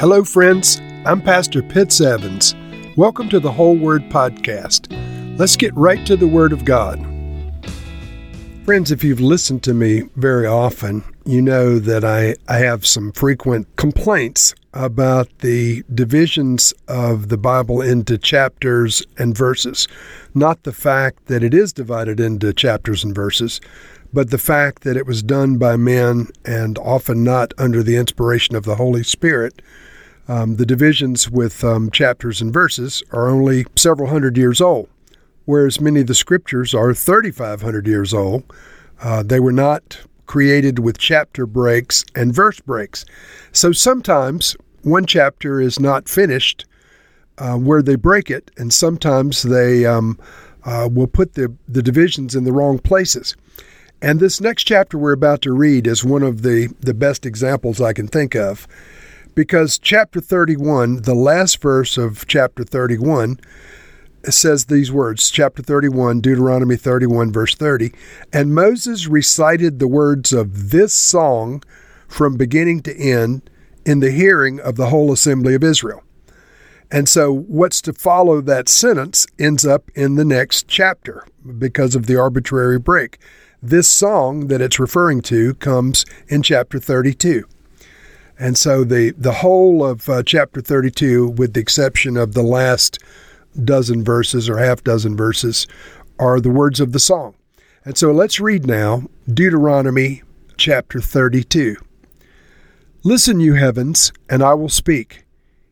Hello, friends. I'm Pastor Pitts Evans. Welcome to the Whole Word Podcast. Let's get right to the Word of God. Friends, if you've listened to me very often, you know that I, I have some frequent complaints about the divisions of the Bible into chapters and verses. Not the fact that it is divided into chapters and verses, but the fact that it was done by men and often not under the inspiration of the Holy Spirit. Um, the divisions with um, chapters and verses are only several hundred years old, whereas many of the scriptures are 3,500 years old. Uh, they were not created with chapter breaks and verse breaks. So sometimes one chapter is not finished uh, where they break it, and sometimes they um, uh, will put the, the divisions in the wrong places. And this next chapter we're about to read is one of the, the best examples I can think of. Because chapter 31, the last verse of chapter 31, says these words, chapter 31, Deuteronomy 31, verse 30. And Moses recited the words of this song from beginning to end in the hearing of the whole assembly of Israel. And so, what's to follow that sentence ends up in the next chapter because of the arbitrary break. This song that it's referring to comes in chapter 32. And so the, the whole of uh, chapter 32, with the exception of the last dozen verses or half dozen verses, are the words of the song. And so let's read now Deuteronomy chapter 32. Listen, you heavens, and I will speak.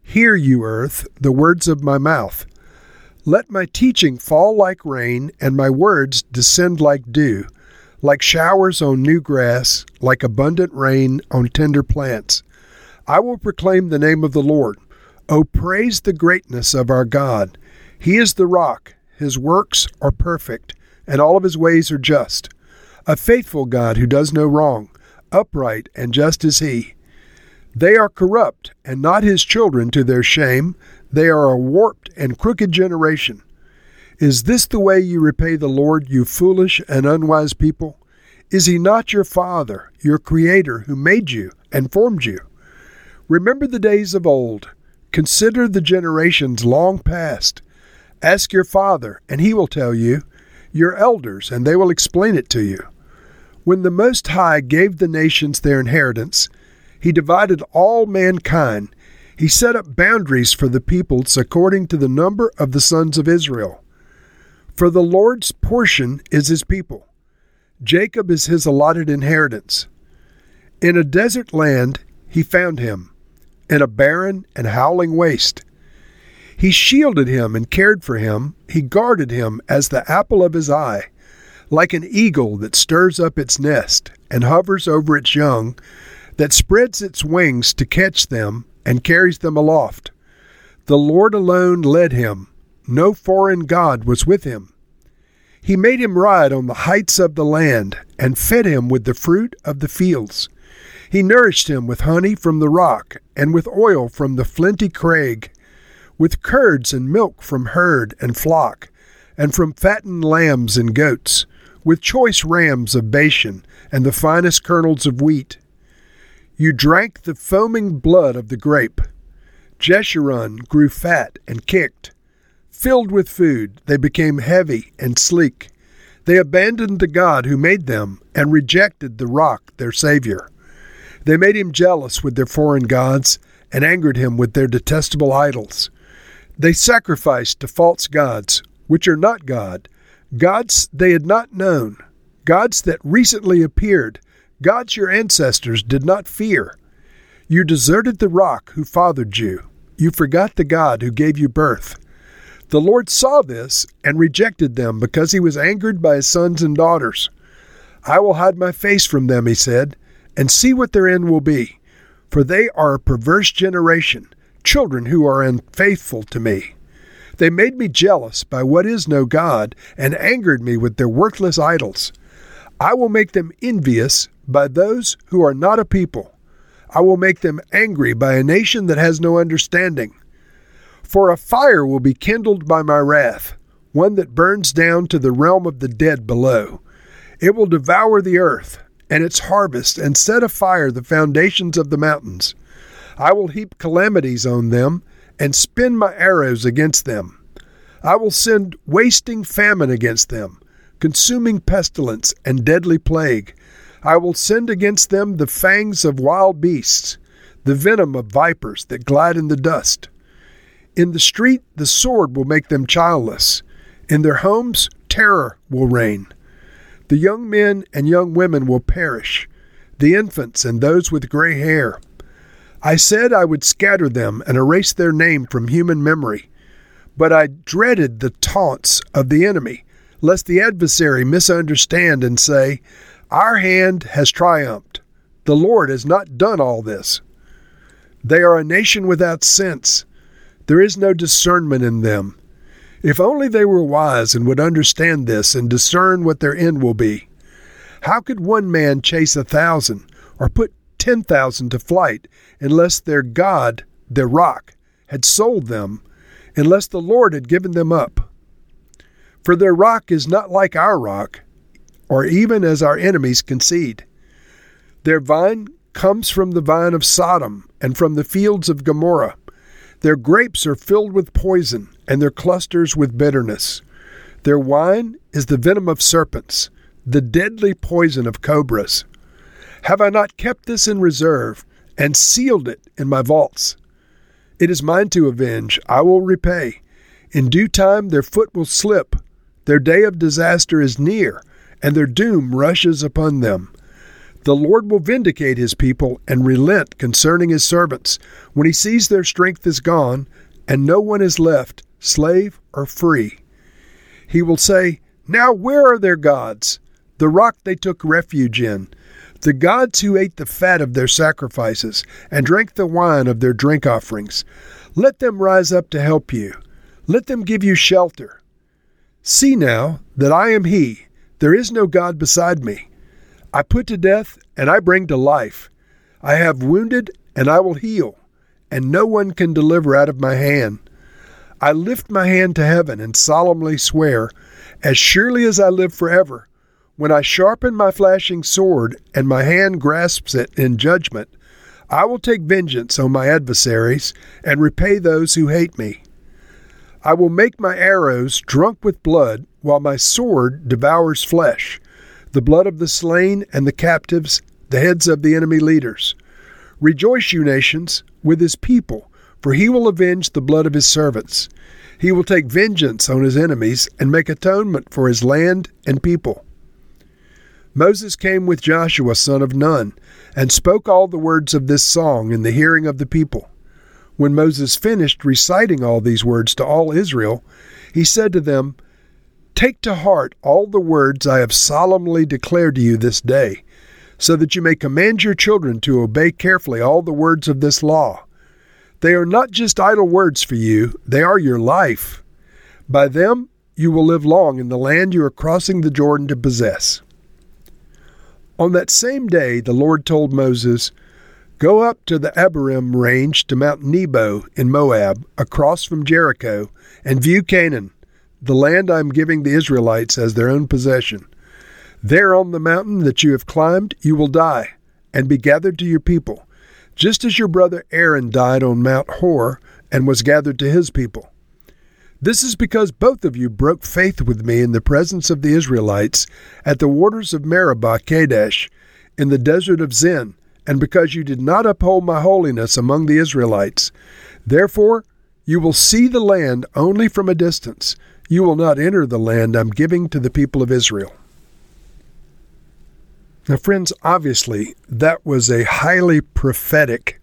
Hear, you earth, the words of my mouth. Let my teaching fall like rain, and my words descend like dew like showers on new grass, like abundant rain on tender plants. I will proclaim the name of the Lord. O praise the greatness of our God. He is the rock, his works are perfect, and all of his ways are just. A faithful God who does no wrong, upright and just is he. They are corrupt, and not his children to their shame. They are a warped and crooked generation. Is this the way you repay the Lord, you foolish and unwise people? Is he not your Father, your Creator, who made you and formed you? Remember the days of old. Consider the generations long past. Ask your Father, and he will tell you, your elders, and they will explain it to you. When the Most High gave the nations their inheritance, he divided all mankind. He set up boundaries for the peoples according to the number of the sons of Israel. For the Lord's portion is his people. Jacob is his allotted inheritance. In a desert land he found him, in a barren and howling waste. He shielded him and cared for him. He guarded him as the apple of his eye, like an eagle that stirs up its nest and hovers over its young, that spreads its wings to catch them and carries them aloft. The Lord alone led him no foreign God was with him. He made him ride on the heights of the land, and fed him with the fruit of the fields. He nourished him with honey from the rock, and with oil from the flinty crag, with curds and milk from herd and flock, and from fattened lambs and goats, with choice rams of Bashan, and the finest kernels of wheat. You drank the foaming blood of the grape. Jeshurun grew fat and kicked. Filled with food, they became heavy and sleek. They abandoned the God who made them and rejected the rock, their Savior. They made him jealous with their foreign gods and angered him with their detestable idols. They sacrificed to false gods, which are not God, gods they had not known, gods that recently appeared, gods your ancestors did not fear. You deserted the rock who fathered you. You forgot the God who gave you birth. The Lord saw this and rejected them because he was angered by his sons and daughters. I will hide my face from them, he said, and see what their end will be. For they are a perverse generation, children who are unfaithful to me. They made me jealous by what is no God, and angered me with their worthless idols. I will make them envious by those who are not a people. I will make them angry by a nation that has no understanding. For a fire will be kindled by my wrath, one that burns down to the realm of the dead below. It will devour the earth and its harvest, and set afire the foundations of the mountains. I will heap calamities on them and spin my arrows against them. I will send wasting famine against them, consuming pestilence and deadly plague. I will send against them the fangs of wild beasts, the venom of vipers that glide in the dust. In the street, the sword will make them childless. In their homes, terror will reign. The young men and young women will perish, the infants and those with gray hair. I said I would scatter them and erase their name from human memory. But I dreaded the taunts of the enemy, lest the adversary misunderstand and say, Our hand has triumphed. The Lord has not done all this. They are a nation without sense. There is no discernment in them. If only they were wise and would understand this and discern what their end will be. How could one man chase a thousand or put ten thousand to flight unless their God, their rock, had sold them, unless the Lord had given them up? For their rock is not like our rock, or even as our enemies concede. Their vine comes from the vine of Sodom and from the fields of Gomorrah. Their grapes are filled with poison, and their clusters with bitterness. Their wine is the venom of serpents, the deadly poison of cobras. Have I not kept this in reserve, and sealed it in my vaults? It is mine to avenge, I will repay. In due time their foot will slip, their day of disaster is near, and their doom rushes upon them. The Lord will vindicate his people and relent concerning his servants when he sees their strength is gone and no one is left, slave or free. He will say, Now where are their gods? The rock they took refuge in, the gods who ate the fat of their sacrifices and drank the wine of their drink offerings. Let them rise up to help you. Let them give you shelter. See now that I am He. There is no God beside me. I put to death, and I bring to life. I have wounded, and I will heal, and no one can deliver out of my hand. I lift my hand to heaven and solemnly swear, as surely as I live forever, when I sharpen my flashing sword and my hand grasps it in judgment, I will take vengeance on my adversaries and repay those who hate me. I will make my arrows drunk with blood, while my sword devours flesh the blood of the slain and the captives, the heads of the enemy leaders. Rejoice, you nations, with his people, for he will avenge the blood of his servants. He will take vengeance on his enemies and make atonement for his land and people. Moses came with Joshua son of Nun, and spoke all the words of this song in the hearing of the people. When Moses finished reciting all these words to all Israel, he said to them, Take to heart all the words I have solemnly declared to you this day, so that you may command your children to obey carefully all the words of this law. They are not just idle words for you, they are your life. By them you will live long in the land you are crossing the Jordan to possess. On that same day, the Lord told Moses, Go up to the Abarim range to Mount Nebo in Moab, across from Jericho, and view Canaan the land I am giving the Israelites as their own possession. There on the mountain that you have climbed, you will die, and be gathered to your people, just as your brother Aaron died on Mount Hor and was gathered to his people. This is because both of you broke faith with me in the presence of the Israelites at the waters of Meribah Kadesh in the desert of Zin, and because you did not uphold my holiness among the Israelites. Therefore, you will see the land only from a distance you will not enter the land I'm giving to the people of Israel. Now, friends, obviously, that was a highly prophetic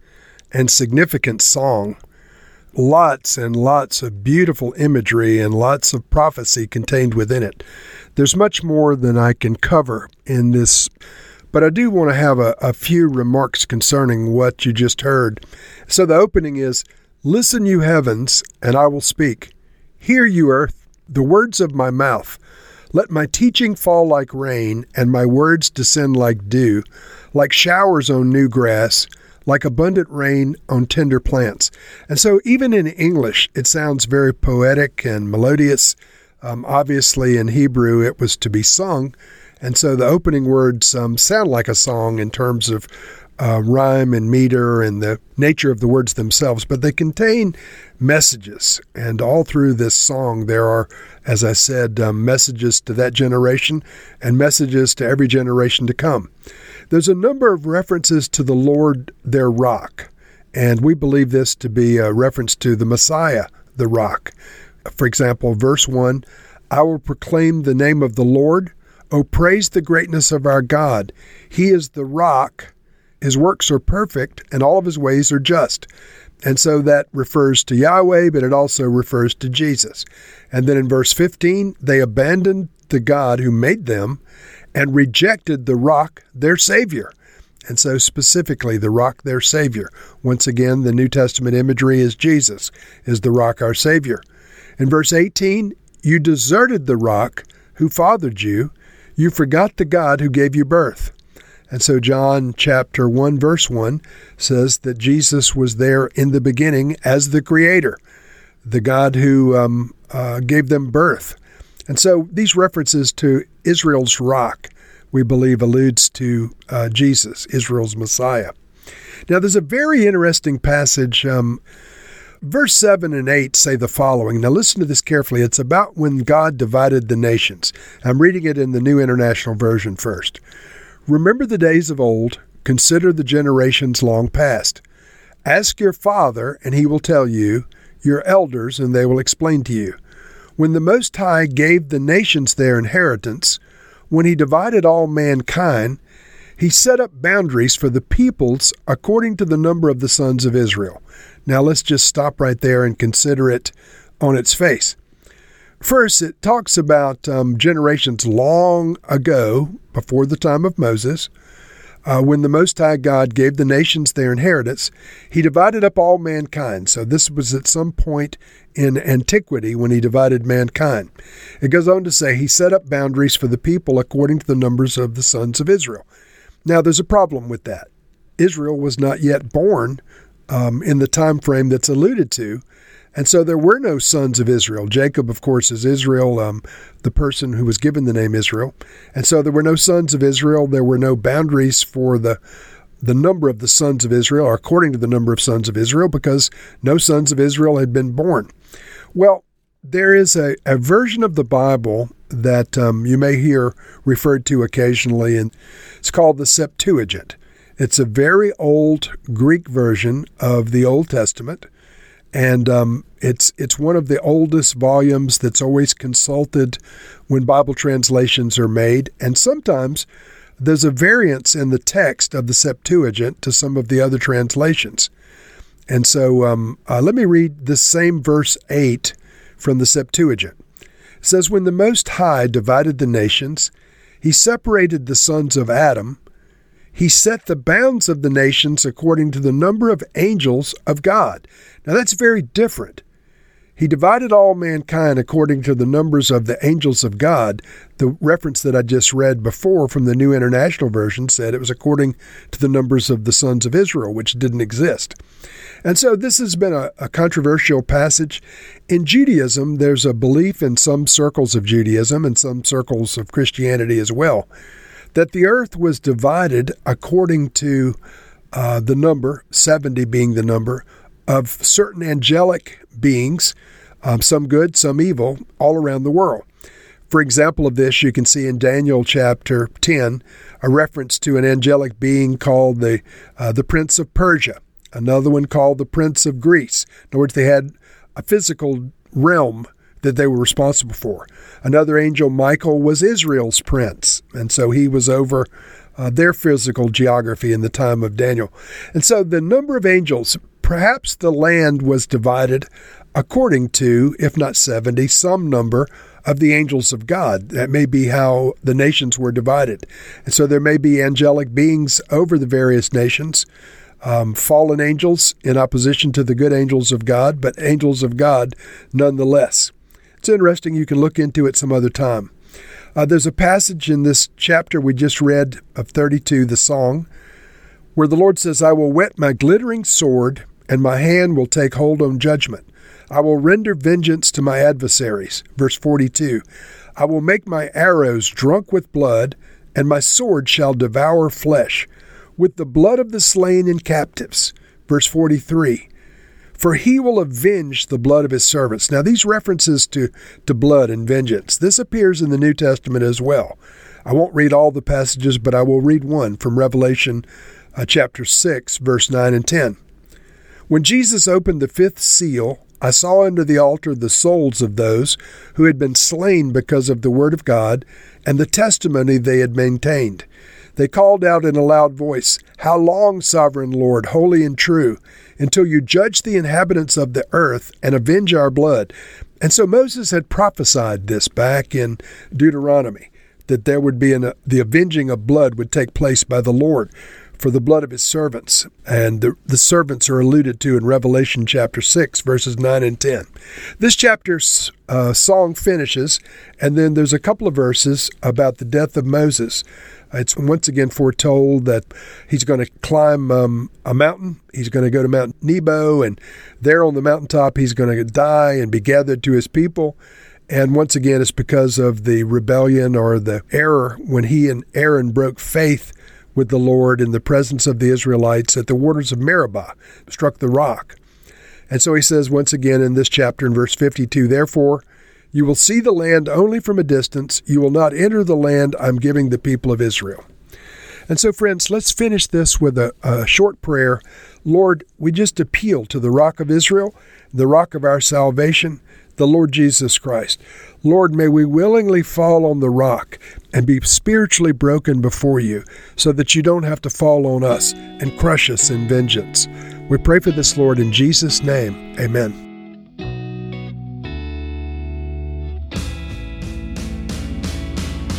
and significant song. Lots and lots of beautiful imagery and lots of prophecy contained within it. There's much more than I can cover in this, but I do want to have a, a few remarks concerning what you just heard. So the opening is Listen, you heavens, and I will speak. Hear, you earth, the words of my mouth. Let my teaching fall like rain, and my words descend like dew, like showers on new grass, like abundant rain on tender plants. And so, even in English, it sounds very poetic and melodious. Um, obviously, in Hebrew, it was to be sung. And so the opening words um, sound like a song in terms of uh, rhyme and meter and the nature of the words themselves, but they contain messages. And all through this song, there are, as I said, um, messages to that generation and messages to every generation to come. There's a number of references to the Lord, their rock. And we believe this to be a reference to the Messiah, the rock. For example, verse 1 I will proclaim the name of the Lord. Oh, praise the greatness of our God. He is the rock his works are perfect and all of his ways are just. And so that refers to Yahweh, but it also refers to Jesus. And then in verse 15, they abandoned the God who made them and rejected the rock, their Savior. And so, specifically, the rock, their Savior. Once again, the New Testament imagery is Jesus, is the rock, our Savior. In verse 18, you deserted the rock who fathered you, you forgot the God who gave you birth. And so, John chapter 1, verse 1 says that Jesus was there in the beginning as the Creator, the God who um, uh, gave them birth. And so, these references to Israel's rock, we believe, alludes to uh, Jesus, Israel's Messiah. Now, there's a very interesting passage. Um, verse 7 and 8 say the following. Now, listen to this carefully. It's about when God divided the nations. I'm reading it in the New International Version first. Remember the days of old, consider the generations long past. Ask your father, and he will tell you, your elders, and they will explain to you. When the Most High gave the nations their inheritance, when he divided all mankind, he set up boundaries for the peoples according to the number of the sons of Israel. Now let's just stop right there and consider it on its face. First, it talks about um, generations long ago, before the time of Moses, uh, when the Most High God gave the nations their inheritance, he divided up all mankind. So this was at some point in antiquity when he divided mankind. It goes on to say he set up boundaries for the people according to the numbers of the sons of Israel. Now there's a problem with that. Israel was not yet born um, in the time frame that's alluded to. And so there were no sons of Israel. Jacob, of course, is Israel, um, the person who was given the name Israel. And so there were no sons of Israel. There were no boundaries for the the number of the sons of Israel, or according to the number of sons of Israel, because no sons of Israel had been born. Well, there is a, a version of the Bible that um, you may hear referred to occasionally, and it's called the Septuagint. It's a very old Greek version of the Old Testament and um, it's it's one of the oldest volumes that's always consulted when Bible translations are made, and sometimes there's a variance in the text of the Septuagint to some of the other translations. And so, um, uh, let me read the same verse eight from the Septuagint. It says, "When the Most High divided the nations, He separated the sons of Adam." He set the bounds of the nations according to the number of angels of God. Now that's very different. He divided all mankind according to the numbers of the angels of God. The reference that I just read before from the New International Version said it was according to the numbers of the sons of Israel, which didn't exist. And so this has been a, a controversial passage. In Judaism, there's a belief in some circles of Judaism and some circles of Christianity as well that the earth was divided according to uh, the number, 70 being the number, of certain angelic beings, um, some good, some evil, all around the world. For example of this, you can see in Daniel chapter 10 a reference to an angelic being called the, uh, the Prince of Persia, another one called the Prince of Greece. In other words, they had a physical realm that they were responsible for. Another angel, Michael, was Israel's prince, and so he was over uh, their physical geography in the time of Daniel. And so the number of angels, perhaps the land was divided according to, if not 70, some number of the angels of God. That may be how the nations were divided. And so there may be angelic beings over the various nations. Um, fallen angels in opposition to the good angels of God, but angels of God nonetheless. It's interesting. You can look into it some other time. Uh, there's a passage in this chapter we just read of 32, the song, where the Lord says, I will whet my glittering sword, and my hand will take hold on judgment. I will render vengeance to my adversaries. Verse 42 I will make my arrows drunk with blood, and my sword shall devour flesh. with the blood of the slain and captives. Verse 43 For he will avenge the blood of his servants. Now, these references to, to blood and vengeance, this appears in the New Testament as well. I won't read all the passages, but I will read one from Revelation uh, chapter 6, verse 9 and 10. When Jesus opened the fifth seal, I saw under the altar the souls of those who had been slain because of the word of God and the testimony they had maintained. They called out in a loud voice, How long, sovereign Lord, holy and true, until you judge the inhabitants of the earth and avenge our blood? And so Moses had prophesied this back in Deuteronomy that there would be an, the avenging of blood would take place by the Lord for the blood of his servants. And the, the servants are alluded to in Revelation chapter 6, verses 9 and 10. This chapter's uh, song finishes, and then there's a couple of verses about the death of Moses. It's once again foretold that he's going to climb um, a mountain. He's going to go to Mount Nebo, and there on the mountaintop, he's going to die and be gathered to his people. And once again, it's because of the rebellion or the error when he and Aaron broke faith with the Lord in the presence of the Israelites at the waters of Meribah, struck the rock. And so he says once again in this chapter in verse 52 Therefore, you will see the land only from a distance. You will not enter the land I'm giving the people of Israel. And so, friends, let's finish this with a, a, short prayer. Lord, we just appeal to the rock of Israel, the rock of our salvation, the Lord Jesus Christ. Lord, may we willingly fall on the rock and be spiritually broken before you so that you don't have to fall on us and crush us in vengeance. We pray for this, Lord, in Jesus' name. Amen.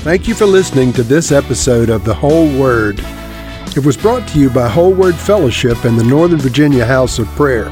Thank you for listening to this episode of The Whole Word. It was brought to you by Whole Word Fellowship and the Northern Virginia House of Prayer.